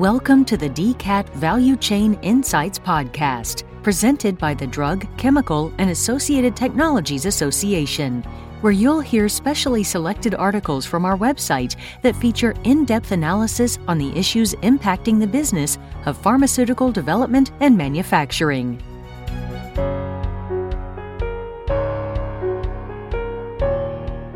Welcome to the DCAT Value Chain Insights Podcast, presented by the Drug, Chemical, and Associated Technologies Association, where you'll hear specially selected articles from our website that feature in depth analysis on the issues impacting the business of pharmaceutical development and manufacturing.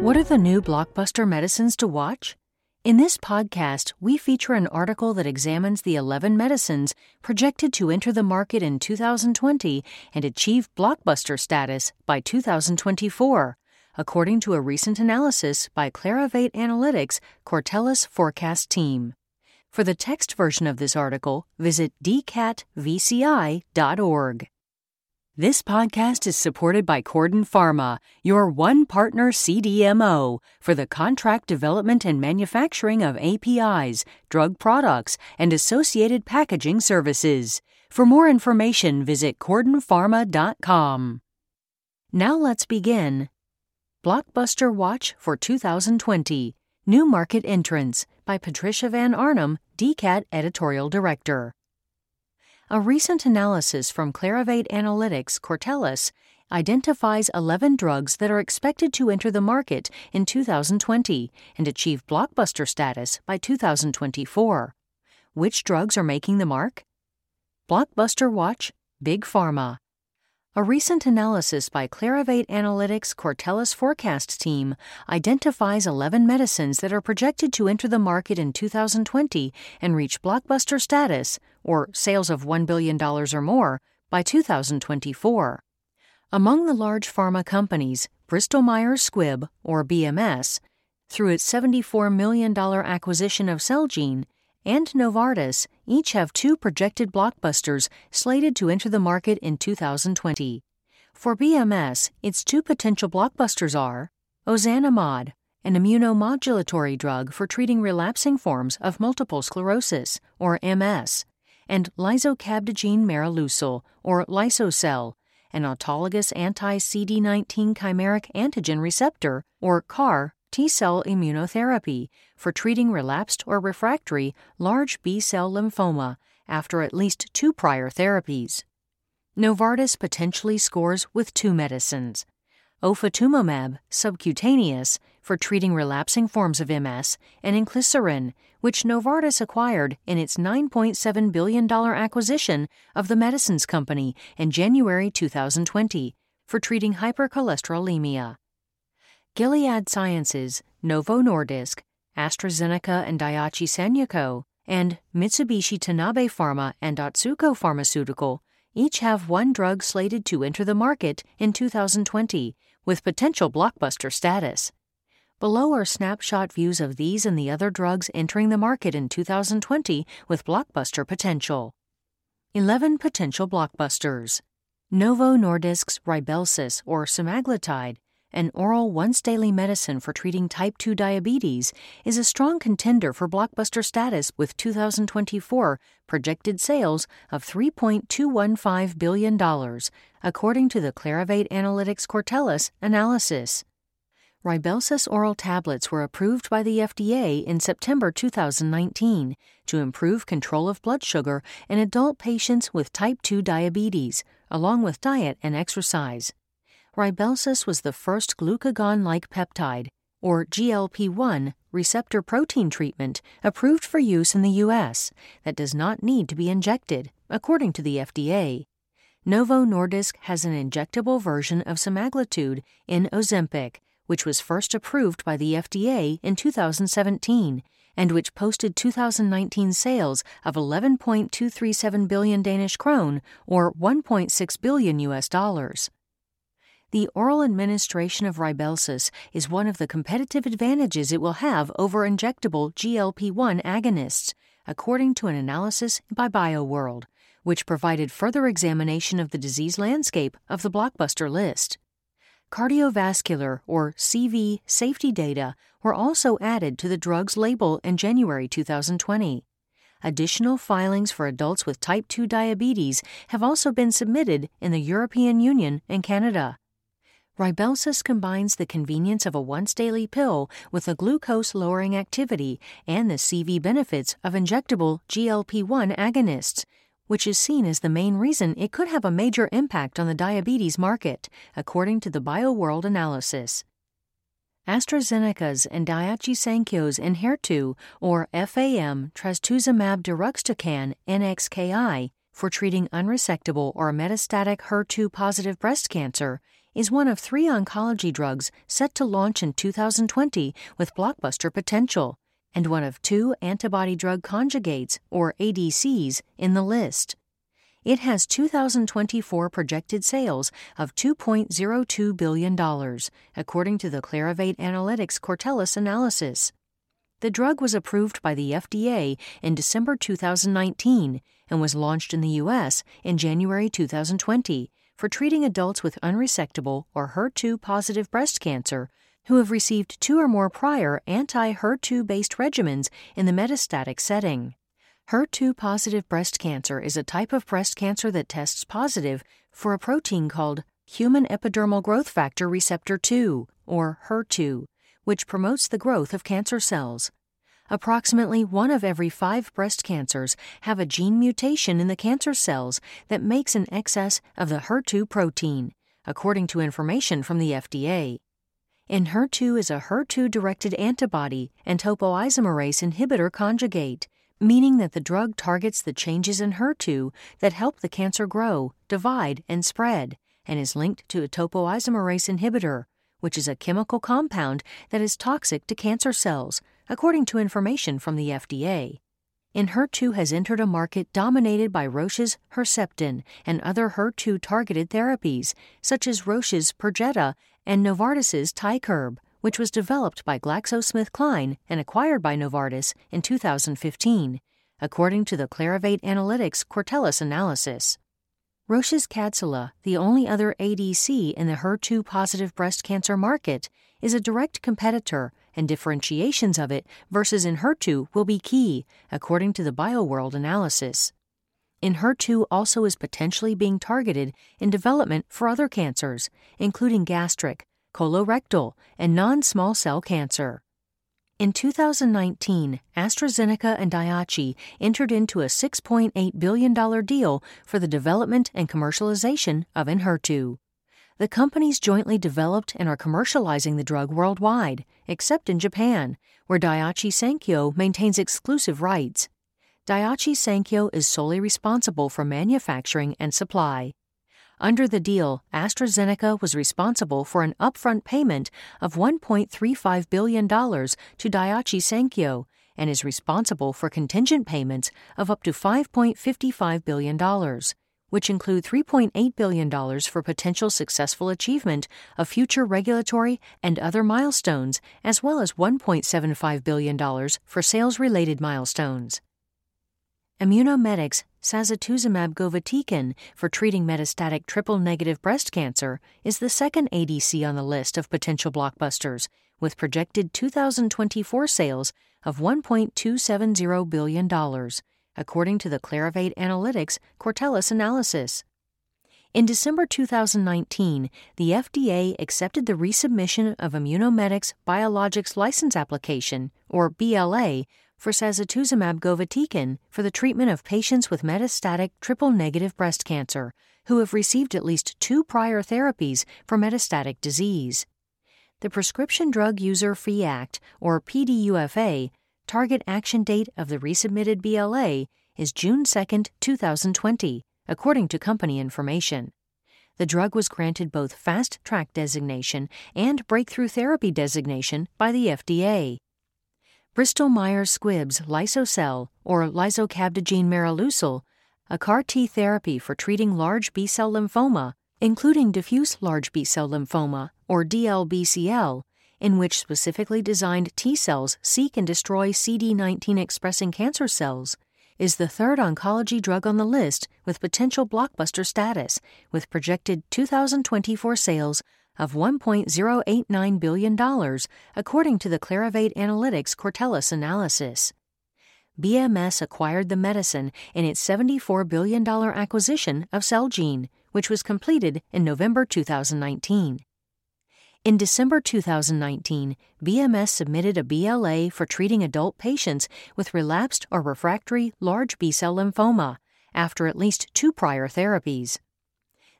What are the new blockbuster medicines to watch? In this podcast, we feature an article that examines the 11 medicines projected to enter the market in 2020 and achieve blockbuster status by 2024, according to a recent analysis by Clarivate Analytics Cortellis Forecast Team. For the text version of this article, visit dcatvci.org. This podcast is supported by Corden Pharma, your one partner CDMO for the contract development and manufacturing of APIs, drug products, and associated packaging services. For more information, visit cordenpharma.com. Now let's begin. Blockbuster Watch for 2020 New Market Entrance by Patricia Van Arnum, DCAT Editorial Director. A recent analysis from Clarivate Analytics Cortellis identifies 11 drugs that are expected to enter the market in 2020 and achieve blockbuster status by 2024. Which drugs are making the mark? Blockbuster Watch, Big Pharma. A recent analysis by Clarivate Analytics Cortellis Forecast Team identifies 11 medicines that are projected to enter the market in 2020 and reach blockbuster status, or sales of $1 billion or more, by 2024. Among the large pharma companies, Bristol Myers Squibb, or BMS, through its $74 million acquisition of Celgene, and Novartis each have two projected blockbusters slated to enter the market in 2020. For BMS, its two potential blockbusters are ozanimod, an immunomodulatory drug for treating relapsing forms of multiple sclerosis, or MS, and lisocabtagene maraleucel, or Lisocel, an autologous anti CD19 chimeric antigen receptor, or CAR, T cell immunotherapy for treating relapsed or refractory large B cell lymphoma after at least two prior therapies. Novartis potentially scores with two medicines ofatumumab subcutaneous for treating relapsing forms of MS, and inclisiran, which Novartis acquired in its $9.7 billion acquisition of the Medicines Company in January 2020 for treating hypercholesterolemia. Gilead Sciences, Novo Nordisk, AstraZeneca and Daiichi Sankyo, and Mitsubishi Tanabe Pharma and Otsuka Pharmaceutical each have one drug slated to enter the market in 2020 with potential blockbuster status. Below are snapshot views of these and the other drugs entering the market in 2020 with blockbuster potential. 11 potential blockbusters. Novo Nordisk's Rybelsus or semaglutide an oral once daily medicine for treating type 2 diabetes, is a strong contender for blockbuster status with 2024 projected sales of $3.215 billion, according to the Clarivate Analytics Cortellis analysis. Rybelsus oral tablets were approved by the FDA in September 2019 to improve control of blood sugar in adult patients with type 2 diabetes, along with diet and exercise. Rybelsus was the first glucagon like peptide, or GLP 1, receptor protein treatment approved for use in the U.S. that does not need to be injected, according to the FDA. Novo Nordisk has an injectable version of semaglutide in Ozempic, which was first approved by the FDA in 2017 and which posted 2019 sales of 11.237 billion Danish krone or 1.6 billion US dollars. The oral administration of Rybelsus is one of the competitive advantages it will have over injectable GLP 1 agonists, according to an analysis by BioWorld, which provided further examination of the disease landscape of the blockbuster list. Cardiovascular or CV safety data were also added to the drug's label in January 2020. Additional filings for adults with type 2 diabetes have also been submitted in the European Union and Canada. Rybelsus combines the convenience of a once daily pill with the glucose lowering activity and the CV benefits of injectable GLP 1 agonists, which is seen as the main reason it could have a major impact on the diabetes market, according to the BioWorld analysis. AstraZeneca's and Daiichi Sankyo's Enhertu, or FAM, trastuzumab deruxtecan NXKI, for treating unresectable or metastatic HER2 positive breast cancer is one of three oncology drugs set to launch in 2020 with blockbuster potential, and one of two antibody drug conjugates, or ADCs, in the list. It has 2024 projected sales of $2.02 billion, according to the Clarivate Analytics Cortellis analysis. The drug was approved by the FDA in December 2019 and was launched in the U.S. in January 2020 for treating adults with unresectable or HER2 positive breast cancer who have received two or more prior anti HER2 based regimens in the metastatic setting. HER2 positive breast cancer is a type of breast cancer that tests positive for a protein called human epidermal growth factor receptor 2, or HER2, which promotes the growth of cancer cells. Approximately one of every five breast cancers have a gene mutation in the cancer cells that makes an excess of the HER2 protein, according to information from the FDA. Enhertu is a HER2 directed antibody and topoisomerase inhibitor conjugate, meaning that the drug targets the changes in HER2 that help the cancer grow, divide, and spread, and is linked to a topoisomerase inhibitor, which is a chemical compound that is toxic to cancer cells, according to information from the FDA. Enhertu has entered a market dominated by Roche's Herceptin and other HER2 targeted therapies, such as Roche's Perjeta and Novartis's Tykerb, which was developed by GlaxoSmithKline and acquired by Novartis in 2015, according to the Clarivate Analytics Cortellis analysis. Roche's Kadcyla, the only other ADC in the HER2 positive breast cancer market, is a direct competitor and differentiations of it versus Enhertu will be key, according to the BioWorld analysis. Enhertu also is potentially being targeted in development for other cancers, including gastric, colorectal, and non small cell cancer. In 2019, AstraZeneca and Daiichi entered into a $6.8 billion deal for the development and commercialization of Enhertu. The companies jointly developed and are commercializing the drug worldwide, except in Japan, where Daiichi Sankyo maintains exclusive rights. Daiichi Sankyo is solely responsible for manufacturing and supply. Under the deal, AstraZeneca was responsible for an upfront payment of $1.35 billion to Daiichi Sankyo and is responsible for contingent payments of up to $5.55 billion which include $3.8 billion for potential successful achievement of future regulatory and other milestones, as well as $1.75 billion for sales related milestones. Immunomedics sacituzumab govitecan for treating metastatic triple negative breast cancer is the second ADC on the list of potential blockbusters, with projected 2024 sales of $1.270 billion according to the Clarivate Analytics Cortellis analysis. In December 2019, the FDA accepted the resubmission of Immunomedics Biologics License Application, or BLA, for sacituzumab govitecan for the treatment of patients with metastatic triple negative breast cancer who have received at least two prior therapies for metastatic disease. The Prescription Drug User Fee Act, or PDUFA, target action date of the resubmitted BLA is June 2, 2020, according to company information. The drug was granted both Fast Track designation and Breakthrough Therapy designation by the FDA. Bristol Myers Squibb's Liso-cel, or lisocabtagene maraleucel, a CAR T therapy for treating large B cell lymphoma, including diffuse large B cell lymphoma, or DLBCL, in which specifically designed T cells seek and destroy CD19 expressing cancer cells, is the third oncology drug on the list with potential blockbuster status, with projected 2024 sales of $1.089 billion, according to the Clarivate Analytics Cortellis analysis. BMS acquired the medicine in its $74 billion acquisition of Celgene, which was completed in November 2019. In December 2019, BMS submitted a BLA for treating adult patients with relapsed or refractory large B cell lymphoma after at least two prior therapies.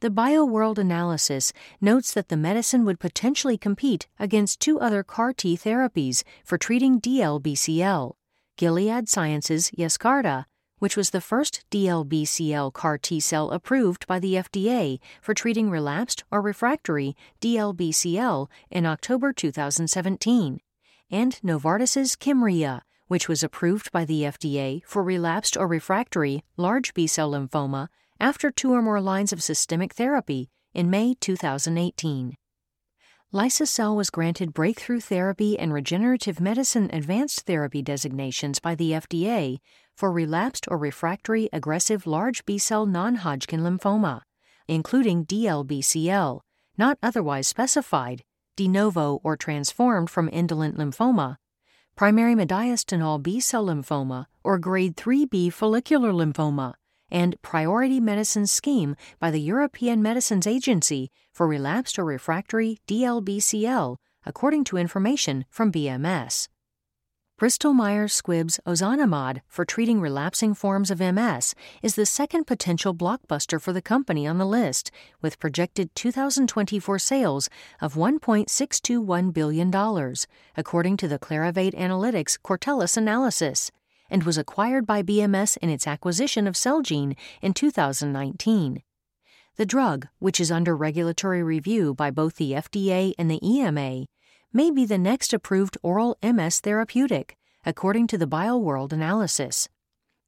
The BioWorld analysis notes that the medicine would potentially compete against two other CAR T therapies for treating DLBCL Gilead Sciences Yescarta which was the first DLBCL CAR T cell approved by the FDA for treating relapsed or refractory DLBCL in October 2017, and Novartis's Kymriah, which was approved by the FDA for relapsed or refractory large B cell lymphoma after two or more lines of systemic therapy in May 2018. Liso-cel was granted Breakthrough Therapy and Regenerative Medicine Advanced Therapy designations by the FDA for relapsed or refractory aggressive large B cell non Hodgkin lymphoma, including DLBCL, not otherwise specified, de novo or transformed from indolent lymphoma, primary mediastinal B cell lymphoma, or grade 3B follicular lymphoma, and priority medicine scheme by the European Medicines Agency for relapsed or refractory DLBCL, according to information from BMS. Bristol Myers Squibb's ozanimod for treating relapsing forms of MS is the second potential blockbuster for the company on the list, with projected 2024 sales of $1.621 billion, according to the Clarivate Analytics Cortellis analysis, and was acquired by BMS in its acquisition of Celgene in 2019. The drug, which is under regulatory review by both the FDA and the EMA, may be the next approved oral MS therapeutic, according to the BioWorld analysis.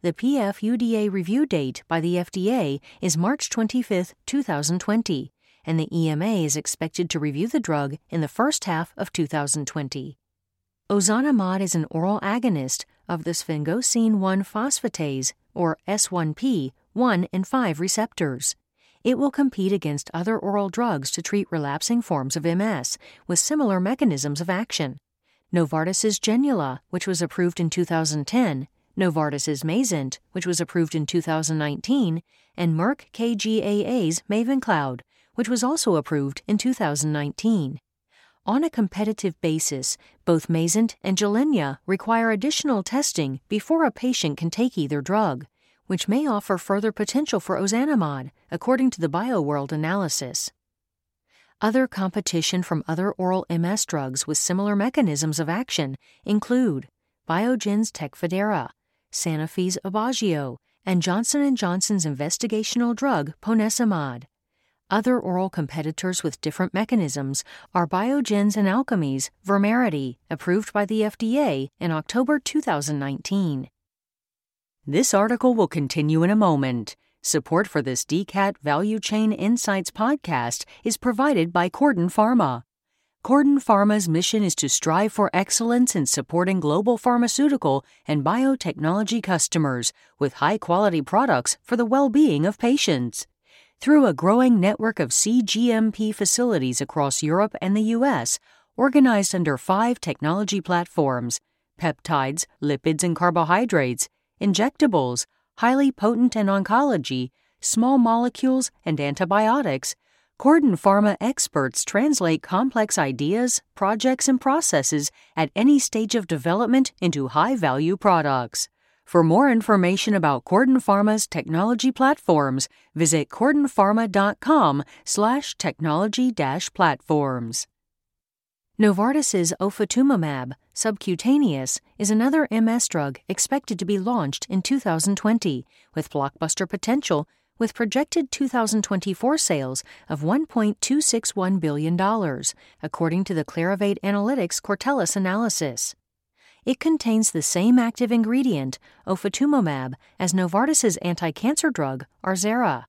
The PDUFA review date by the FDA is March 25, 2020, and the EMA is expected to review the drug in the first half of 2020. Ozanimod is an oral agonist of the sphingosine 1 phosphatase, or S1P, 1 and 5 receptors it will compete against other oral drugs to treat relapsing forms of MS with similar mechanisms of action. Novartis's Gilenya, which was approved in 2010, Novartis's Mayzent, which was approved in 2019, and Merck KGaA's Mavenclad, which was also approved in 2019. On a competitive basis, both Mayzent and Gilenya require additional testing before a patient can take either drug which may offer further potential for ozanimod, according to the BioWorld analysis. Other competition from other oral MS drugs with similar mechanisms of action include Biogen's Tecfidera, Sanofi's Aubagio, and Johnson & Johnson's investigational drug ponesimod. Other oral competitors with different mechanisms are Biogen's and Alkermes Vumerity, approved by the FDA in October 2019. This article will continue in a moment. Support for this DCAT Value Chain Insights podcast is provided by Corden Pharma. Corden Pharma's mission is to strive for excellence in supporting global pharmaceutical and biotechnology customers with high quality products for the well being of patients. Through a growing network of CGMP facilities across Europe and the U.S., organized under five technology platforms peptides, lipids, and carbohydrates injectables, highly potent in oncology, small molecules, and antibiotics, Corden Pharma experts translate complex ideas, projects, and processes at any stage of development into high value products. For more information about Corden Pharma's technology platforms, visit cordenpharma.com slash technology platforms. Novartis's ofatumumab subcutaneous is another MS drug expected to be launched in 2020 with blockbuster potential with projected 2024 sales of $1.261 billion, according to the Clarivate Analytics Cortellis analysis. It contains the same active ingredient, ofatumumab, as Novartis's anti-cancer drug, Arzerra.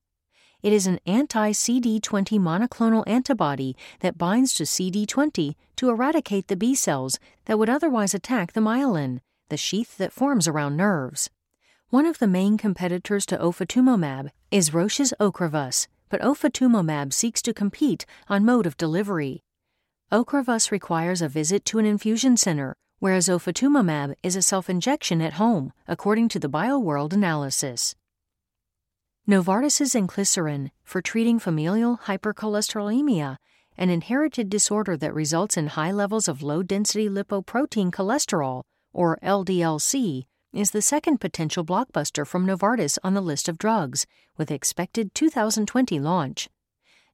It is an anti CD20 monoclonal antibody that binds to CD20 to eradicate the B cells that would otherwise attack the myelin, the sheath that forms around nerves. One of the main competitors to ofatumumab is Roche's Ocrevus, but ofatumumab seeks to compete on mode of delivery. Ocrevus requires a visit to an infusion center, whereas ofatumumab is a self injection at home, according to the BioWorld analysis. Novartis's inclisiran for treating familial hypercholesterolemia an inherited disorder that results in high levels of low density lipoprotein cholesterol, or LDLC, is the second potential blockbuster from Novartis on the list of drugs, with expected 2020 launch.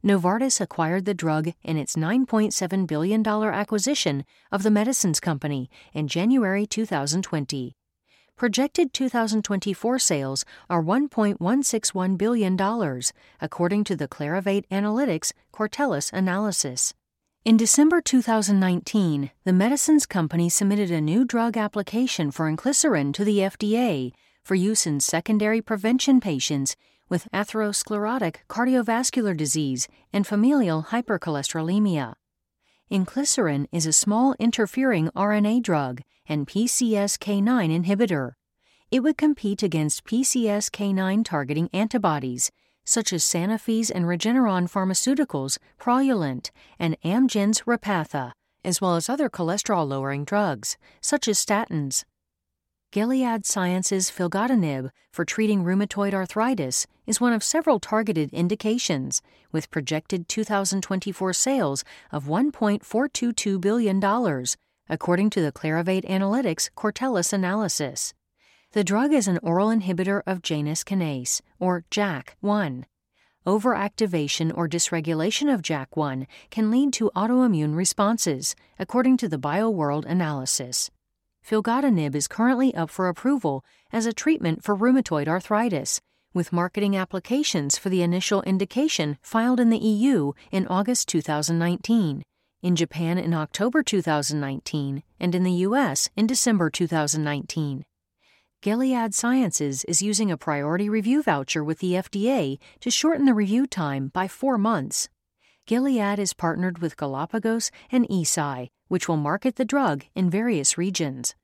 Novartis acquired the drug in its $9.7 billion acquisition of the Medicines Company in January 2020. Projected 2024 sales are $1.161 billion, according to the Clarivate Analytics Cortellis analysis. In December 2019, the Medicines Company submitted a new drug application for inclisiran to the FDA for use in secondary prevention patients with atherosclerotic cardiovascular disease and familial hypercholesterolemia. Inclisiran is a small interfering RNA drug and PCSK9 inhibitor. It would compete against PCSK9 targeting antibodies, such as Sanofi's and Regeneron Pharmaceuticals' Praluent and Amgen's Repatha, as well as other cholesterol lowering drugs, such as statins. Gilead Sciences' filgotinib for treating rheumatoid arthritis is one of several targeted indications, with projected 2024 sales of $1.422 billion, according to the Clarivate Analytics Cortellis analysis. The drug is an oral inhibitor of Janus kinase, or JAK1. Overactivation or dysregulation of JAK1 can lead to autoimmune responses, according to the BioWorld analysis filgotinib is currently up for approval as a treatment for rheumatoid arthritis, with marketing applications for the initial indication filed in the EU in August 2019, in Japan in October 2019, and in the US in December 2019. Gilead Sciences is using a priority review voucher with the FDA to shorten the review time by four months. Gilead is partnered with Galapagos and Eisai, which will market the drug in various regions.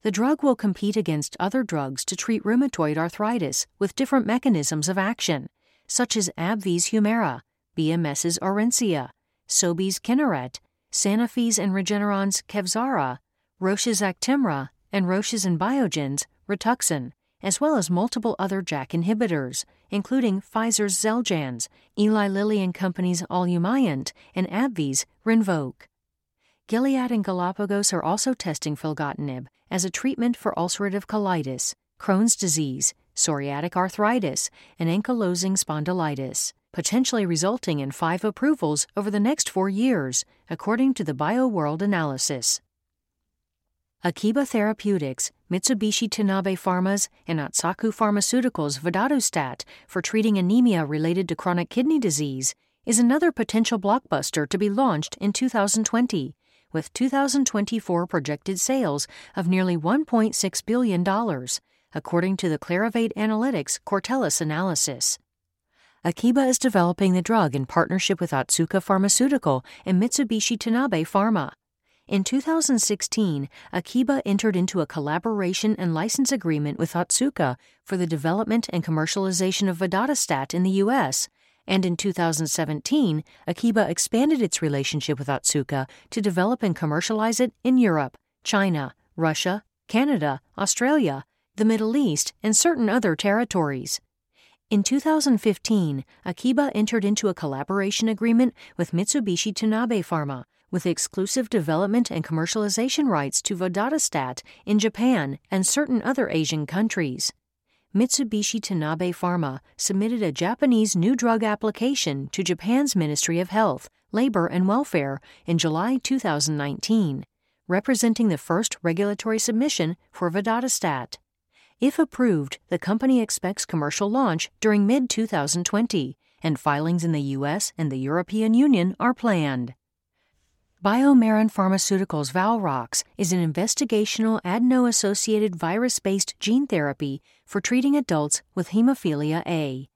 The drug will compete against other drugs to treat rheumatoid arthritis with different mechanisms of action, such as AbbVie's Humira, BMS's Orencia, Sobi's Kineret, Sanofi's and Regeneron's Kevzara, Roche's Actemra, and Roche's and Biogen's Rituxan as well as multiple other JAK inhibitors, including Pfizer's Xeljanz, Eli Lilly and Company's Olumiant, and AbbVie's Rinvoq. Gilead and Galapagos are also testing filgotinib as a treatment for ulcerative colitis, Crohn's disease, psoriatic arthritis, and ankylosing spondylitis, potentially resulting in five approvals over the next four years, according to the BioWorld analysis. Akebia Therapeutics, Mitsubishi Tanabe Pharma's, and Otsuka Pharmaceuticals' Vadadustat for treating anemia related to chronic kidney disease is another potential blockbuster to be launched in 2020, with 2024 projected sales of nearly $1.6 billion, according to the Clarivate Analytics Cortellis analysis. Akebia is developing the drug in partnership with Otsuka Pharmaceutical and Mitsubishi Tanabe Pharma. In 2016, Akebia entered into a collaboration and license agreement with Otsuka for the development and commercialization of Vadadustat in the U.S., and in 2017, Akebia expanded its relationship with Otsuka to develop and commercialize it in Europe, China, Russia, Canada, Australia, the Middle East, and certain other territories. In 2015, Akebia entered into a collaboration agreement with Mitsubishi Tanabe Pharma with exclusive development and commercialization rights to Vadadustat in Japan and certain other Asian countries. Mitsubishi Tanabe Pharma submitted a Japanese new drug application to Japan's Ministry of Health, Labor and Welfare in July 2019, representing the first regulatory submission for Vadadustat. If approved, the company expects commercial launch during mid 2020, and filings in the US and the European Union are planned. BioMarin Pharmaceuticals Valrox is an investigational adeno associated virus based gene therapy for treating adults with hemophilia A.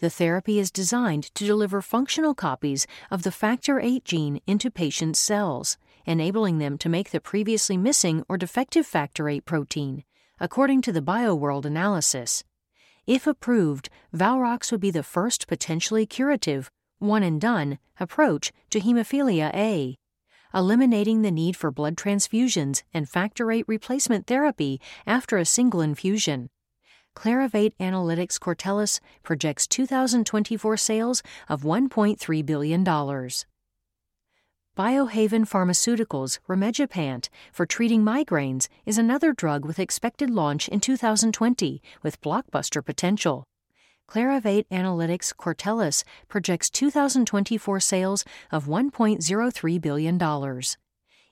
The therapy is designed to deliver functional copies of the factor VIII gene into patients' cells, enabling them to make the previously missing or defective factor VIII protein, according to the BioWorld analysis. If approved, Valrox would be the first potentially curative, one and done approach to hemophilia A eliminating the need for blood transfusions and factor VIII replacement therapy after a single infusion. Clarivate Analytics Cortellis projects 2024 sales of $1.3 billion. Biohaven Pharmaceuticals' Rimegepant for treating migraines is another drug with expected launch in 2020 with blockbuster potential. Clarivate Analytics Cortellis projects 2024 sales of $1.03 billion.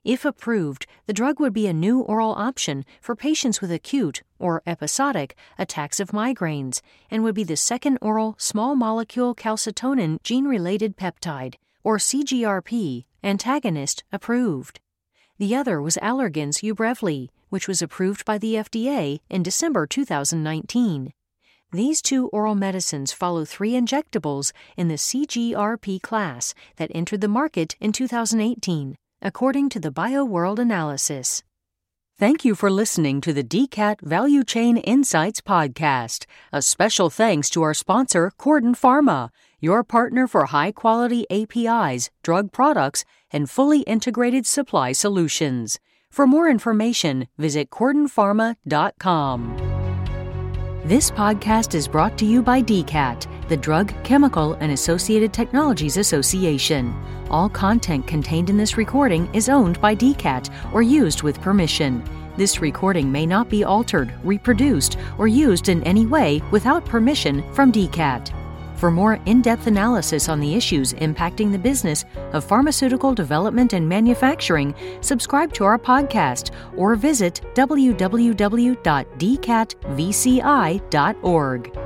If approved, the drug would be a new oral option for patients with acute or episodic attacks of migraines and would be the second oral small molecule calcitonin gene related peptide, or CGRP, antagonist approved. The other was Allergan's Ubrelvy, which was approved by the FDA in December 2019. These two oral medicines follow three injectables in the CGRP class that entered the market in 2018, according to the BioWorld analysis. Thank you for listening to the DCAT Value Chain Insights podcast. A special thanks to our sponsor, Corden Pharma your partner for high quality APIs, drug products, and fully integrated supply solutions. For more information, visit CordenPharma.com. This podcast is brought to you by DCAT, the Drug, Chemical, and Associated Technologies Association. All content contained in this recording is owned by DCAT or used with permission. This recording may not be altered, reproduced, or used in any way without permission from DCAT. For more in depth analysis on the issues impacting the business of pharmaceutical development and manufacturing, subscribe to our podcast or visit www.dcatvci.org.